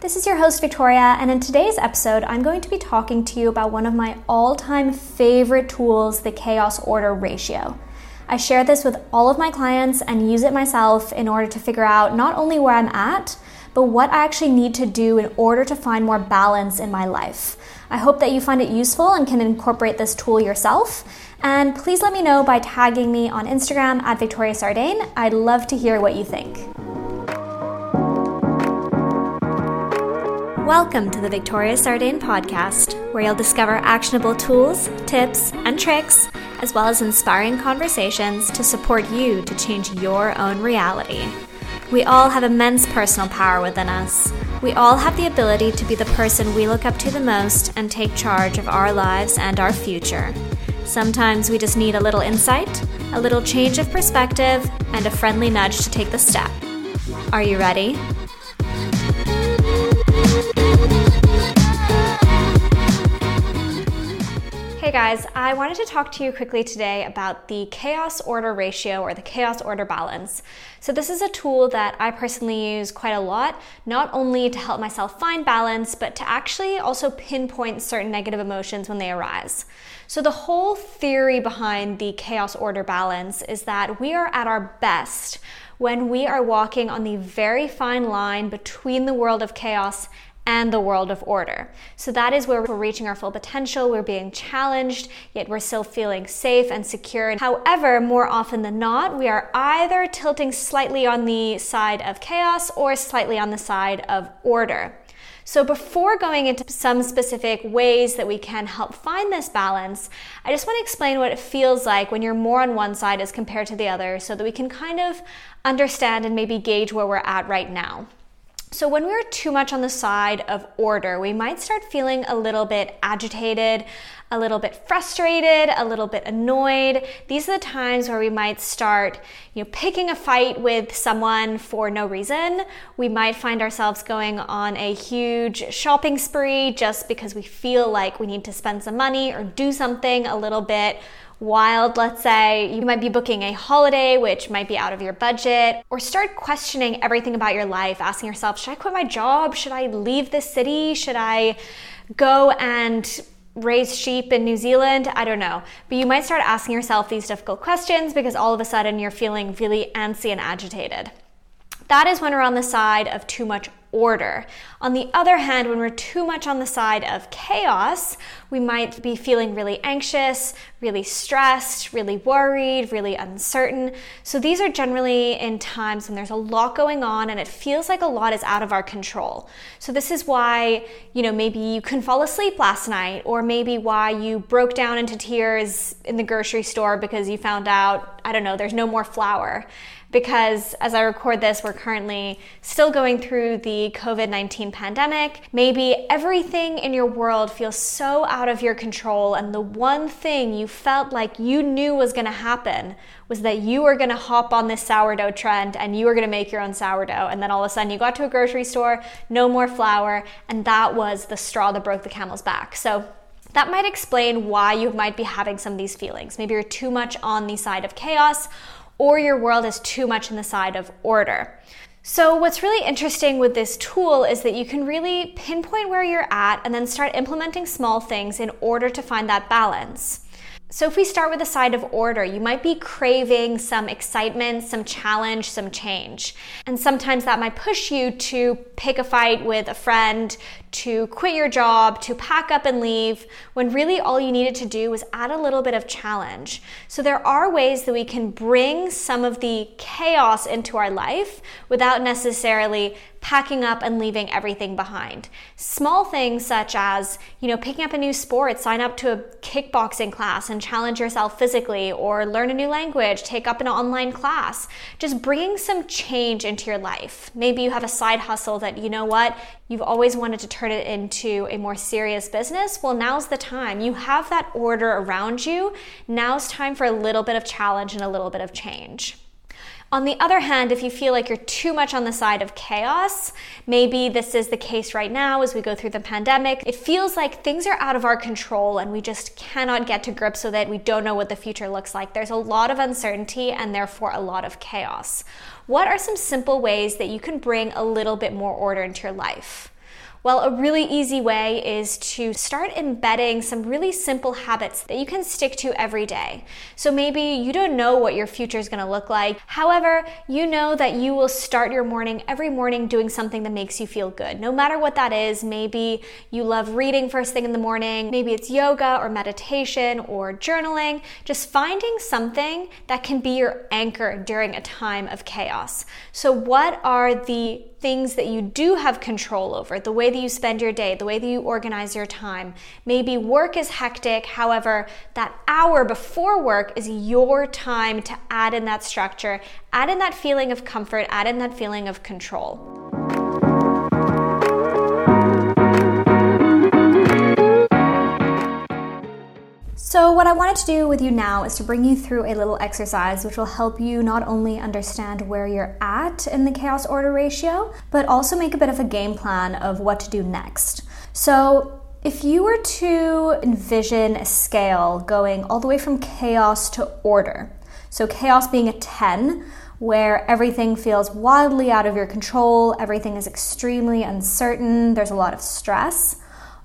This is your host, Victoria, and in today's episode, I'm going to be talking to you about one of my all time favorite tools, the chaos order ratio. I share this with all of my clients and use it myself in order to figure out not only where I'm at, but what I actually need to do in order to find more balance in my life. I hope that you find it useful and can incorporate this tool yourself. And please let me know by tagging me on Instagram at Victoria Sardain. I'd love to hear what you think. Welcome to the Victoria Sardain podcast, where you'll discover actionable tools, tips, and tricks, as well as inspiring conversations to support you to change your own reality. We all have immense personal power within us. We all have the ability to be the person we look up to the most and take charge of our lives and our future. Sometimes we just need a little insight, a little change of perspective, and a friendly nudge to take the step. Are you ready? Hey guys, I wanted to talk to you quickly today about the chaos order ratio or the chaos order balance. So, this is a tool that I personally use quite a lot, not only to help myself find balance, but to actually also pinpoint certain negative emotions when they arise. So, the whole theory behind the chaos order balance is that we are at our best when we are walking on the very fine line between the world of chaos and the world of order. So that is where we're reaching our full potential, we're being challenged, yet we're still feeling safe and secure. However, more often than not, we are either tilting slightly on the side of chaos or slightly on the side of order. So, before going into some specific ways that we can help find this balance, I just want to explain what it feels like when you're more on one side as compared to the other so that we can kind of understand and maybe gauge where we're at right now. So, when we're too much on the side of order, we might start feeling a little bit agitated, a little bit frustrated, a little bit annoyed. These are the times where we might start, you know, picking a fight with someone for no reason. We might find ourselves going on a huge shopping spree just because we feel like we need to spend some money or do something a little bit wild, let's say, you might be booking a holiday which might be out of your budget, or start questioning everything about your life, asking yourself, should I quit my job? Should I leave this city? Should I go and raise sheep in New Zealand? I don't know. But you might start asking yourself these difficult questions because all of a sudden you're feeling really antsy and agitated. That is when we're on the side of too much order. On the other hand, when we're too much on the side of chaos, we might be feeling really anxious, really stressed, really worried, really uncertain. So these are generally in times when there's a lot going on and it feels like a lot is out of our control. So this is why, you know, maybe you couldn't fall asleep last night or maybe why you broke down into tears in the grocery store because you found out, I don't know, there's no more flour because as I record this, we're currently still going through the COVID 19 pandemic. Maybe everything in your world feels so out of your control, and the one thing you felt like you knew was gonna happen was that you were gonna hop on this sourdough trend and you were gonna make your own sourdough. And then all of a sudden you got to a grocery store, no more flour, and that was the straw that broke the camel's back. So that might explain why you might be having some of these feelings. Maybe you're too much on the side of chaos or your world is too much in the side of order. So, what's really interesting with this tool is that you can really pinpoint where you're at and then start implementing small things in order to find that balance. So, if we start with the side of order, you might be craving some excitement, some challenge, some change. And sometimes that might push you to pick a fight with a friend, to quit your job, to pack up and leave, when really all you needed to do was add a little bit of challenge. So, there are ways that we can bring some of the chaos into our life without necessarily packing up and leaving everything behind. Small things such as, you know, picking up a new sport, sign up to a kickboxing class and challenge yourself physically, or learn a new language, take up an online class. Just bringing some change into your life. Maybe you have a side hustle that, you know what, you've always wanted to turn it into a more serious business. Well, now's the time. You have that order around you. Now's time for a little bit of challenge and a little bit of change. On the other hand, if you feel like you're too much on the side of chaos, maybe this is the case right now as we go through the pandemic, it feels like things are out of our control and we just cannot get to grips with it. We don't know what the future looks like. There's a lot of uncertainty and therefore a lot of chaos. What are some simple ways that you can bring a little bit more order into your life? Well, a really easy way is to start embedding some really simple habits that you can stick to every day. So maybe you don't know what your future is going to look like. However, you know that you will start your morning every morning doing something that makes you feel good. No matter what that is, maybe you love reading first thing in the morning, maybe it's yoga or meditation or journaling, just finding something that can be your anchor during a time of chaos. So, what are the things that you do have control over, the way that you spend your day, the way that you organize your time. Maybe work is hectic, however, that hour before work is your time to add in that structure, add in that feeling of comfort, add in that feeling of control. So, what I wanted to do with you now is to bring you through a little exercise which will help you not only understand where you're at in the chaos order ratio, but also make a bit of a game plan of what to do next. So, if you were to envision a scale going all the way from chaos to order, so chaos being a 10, where everything feels wildly out of your control, everything is extremely uncertain, there's a lot of stress,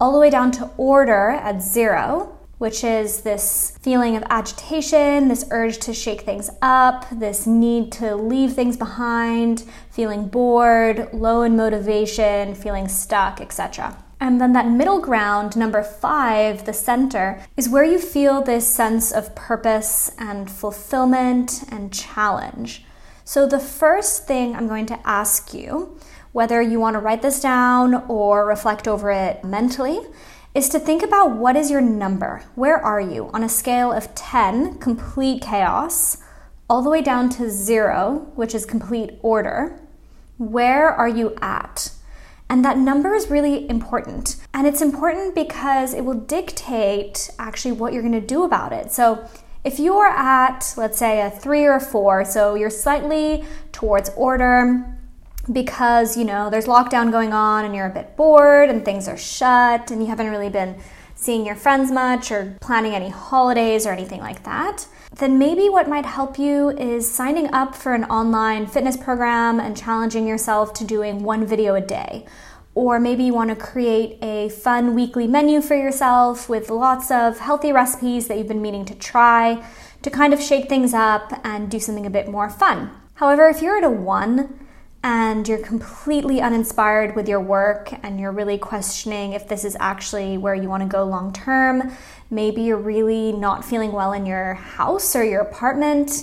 all the way down to order at zero, which is this feeling of agitation, this urge to shake things up, this need to leave things behind, feeling bored, low in motivation, feeling stuck, etc. And then that middle ground, number five, the center, is where you feel this sense of purpose and fulfillment and challenge. So, the first thing I'm going to ask you, whether you want to write this down or reflect over it mentally, is to think about what is your number? Where are you on a scale of 10, complete chaos, all the way down to zero, which is complete order? Where are you at? And that number is really important. And it's important because it will dictate actually what you're going to do about it. So if you're at, let's say, a three or a four, so you're slightly towards order, because you know there's lockdown going on and you're a bit bored and things are shut and you haven't really been seeing your friends much or planning any holidays or anything like that, then maybe what might help you is signing up for an online fitness program and challenging yourself to doing one video a day. Or maybe you want to create a fun weekly menu for yourself with lots of healthy recipes that you've been meaning to try to kind of shake things up and do something a bit more fun. However, if you're at a one, and you're completely uninspired with your work and you're really questioning if this is actually where you want to go long term. Maybe you're really not feeling well in your house or your apartment.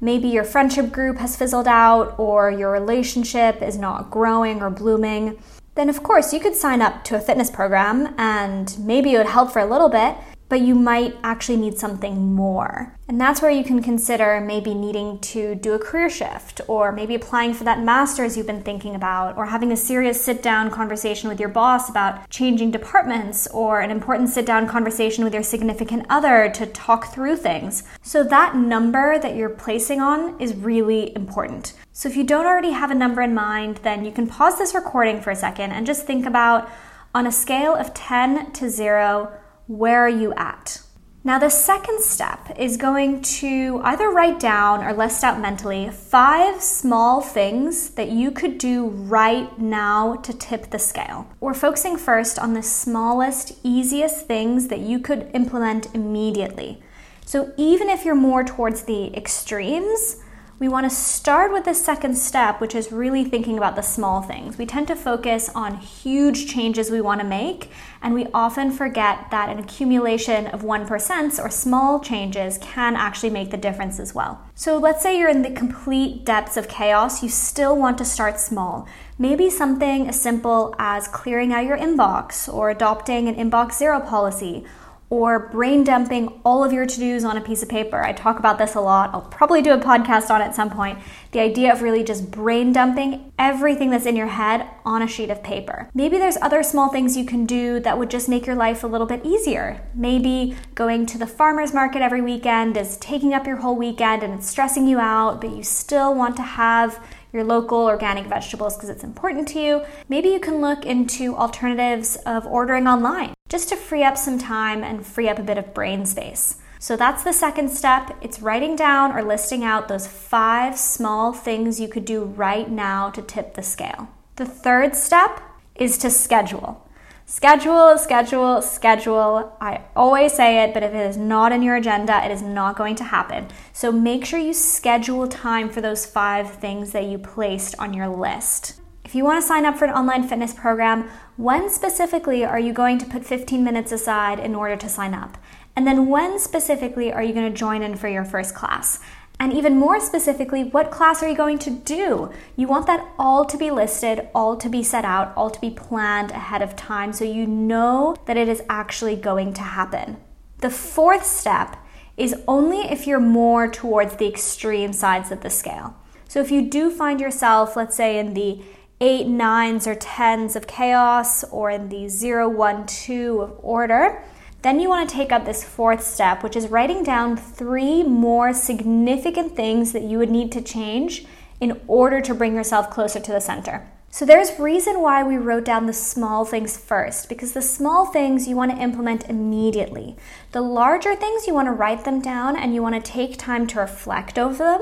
Maybe your friendship group has fizzled out or your relationship is not growing or blooming. Then, of course, you could sign up to a fitness program and maybe it would help for a little bit but you might actually need something more. And that's where you can consider maybe needing to do a career shift, or maybe applying for that master's you've been thinking about, or having a serious sit down conversation with your boss about changing departments, or an important sit down conversation with your significant other to talk through things. So that number that you're placing on is really important. So if you don't already have a number in mind, then you can pause this recording for a second and just think about on a scale of 10 to 0 where are you at? Now, the second step is going to either write down or list out mentally five small things that you could do right now to tip the scale. We're focusing first on the smallest, easiest things that you could implement immediately. So, even if you're more towards the extremes, we want to start with the second step, which is really thinking about the small things. We tend to focus on huge changes we want to make, and we often forget that an accumulation of 1% or small changes can actually make the difference as well. So let's say you're in the complete depths of chaos, you still want to start small. Maybe something as simple as clearing out your inbox or adopting an inbox zero policy or brain dumping all of your to dos on a piece of paper. I talk about this a lot. I'll probably do a podcast on it at some point. The idea of really just brain dumping everything that's in your head on a sheet of paper. Maybe there's other small things you can do that would just make your life a little bit easier. Maybe going to the farmer's market every weekend is taking up your whole weekend and it's stressing you out, but you still want to have your local organic vegetables because it's important to you. Maybe you can look into alternatives of ordering online just to free up some time and free up a bit of brain space. So that's the second step. It's writing down or listing out those five small things you could do right now to tip the scale. The third step is to schedule. Schedule, schedule, schedule. I always say it, but if it is not in your agenda, it is not going to happen. So make sure you schedule time for those five things that you placed on your list. If you want to sign up for an online fitness program, when specifically are you going to put 15 minutes aside in order to sign up? And then when specifically are you going to join in for your first class? And even more specifically, what class are you going to do? You want that all to be listed, all to be set out, all to be planned ahead of time so you know that it is actually going to happen. The fourth step is only if you're more towards the extreme sides of the scale. So if you do find yourself, let's say, in the eight, nines, or tens of chaos, or in the zero, one, two of order, then you want to take up this fourth step, which is writing down three more significant things that you would need to change in order to bring yourself closer to the center. So there's reason why we wrote down the small things first because the small things you want to implement immediately. The larger things you want to write them down and you want to take time to reflect over them.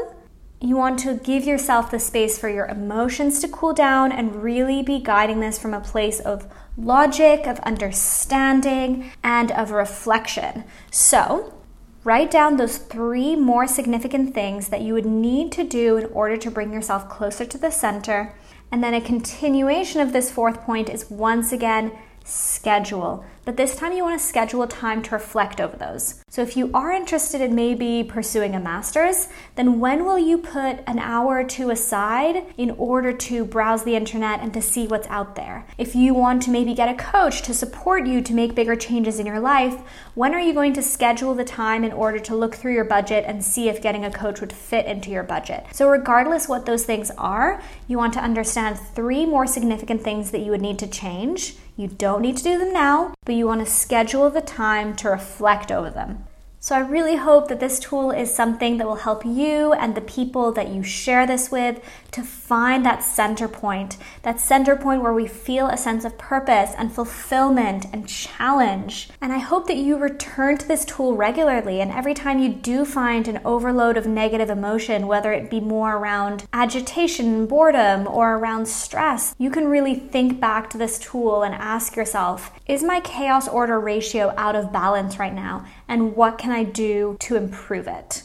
You want to give yourself the space for your emotions to cool down and really be guiding this from a place of logic, of understanding, and of reflection. So, write down those three more significant things that you would need to do in order to bring yourself closer to the center. And then a continuation of this fourth point is once again schedule. But this time you want to schedule time to reflect over those. So if you are interested in maybe pursuing a master's, then when will you put an hour or two aside in order to browse the internet and to see what's out there? If you want to maybe get a coach to support you to make bigger changes in your life, when are you going to schedule the time in order to look through your budget and see if getting a coach would fit into your budget? So regardless what those things are, you want to understand three more significant things that you would need to change. You don't need to do them now, but you want to schedule the time to reflect over them. So, I really hope that this tool is something that will help you and the people that you share this with to find that center point, that center point where we feel a sense of purpose and fulfillment and challenge. And I hope that you return to this tool regularly. And every time you do find an overload of negative emotion, whether it be more around agitation, and boredom, or around stress, you can really think back to this tool and ask yourself Is my chaos order ratio out of balance right now? And what can I do to improve it?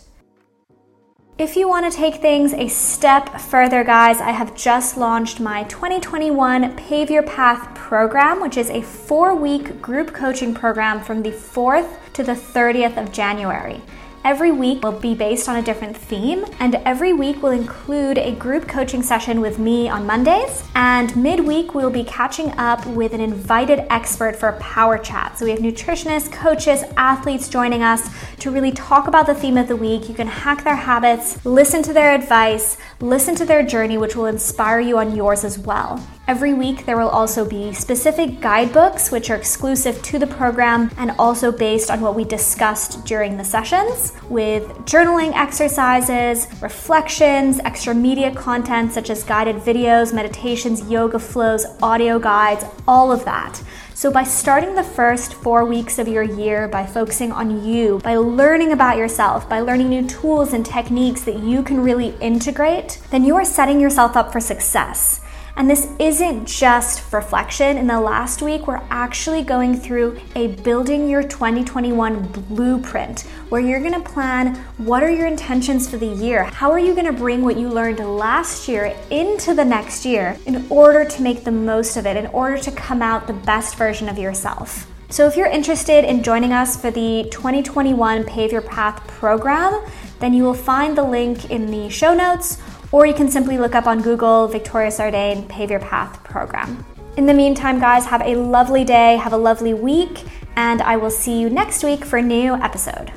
If you want to take things a step further, guys, I have just launched my 2021 Pave Your Path program, which is a four week group coaching program from the 4th to the 30th of January. Every week will be based on a different theme, and every week will include a group coaching session with me on Mondays. And midweek, we'll be catching up with an invited expert for a power chat. So we have nutritionists, coaches, athletes joining us to really talk about the theme of the week. You can hack their habits, listen to their advice, listen to their journey, which will inspire you on yours as well. Every week, there will also be specific guidebooks, which are exclusive to the program and also based on what we discussed during the sessions, with journaling exercises, reflections, extra media content such as guided videos, meditations, yoga flows, audio guides, all of that. So, by starting the first four weeks of your year by focusing on you, by learning about yourself, by learning new tools and techniques that you can really integrate, then you are setting yourself up for success. And this isn't just reflection. In the last week, we're actually going through a building your 2021 blueprint where you're gonna plan what are your intentions for the year? How are you gonna bring what you learned last year into the next year in order to make the most of it, in order to come out the best version of yourself? So, if you're interested in joining us for the 2021 Pave Your Path program, then you will find the link in the show notes or you can simply look up on Google Victoria Sardain Pave Your Path program. In the meantime, guys, have a lovely day, have a lovely week, and I will see you next week for a new episode.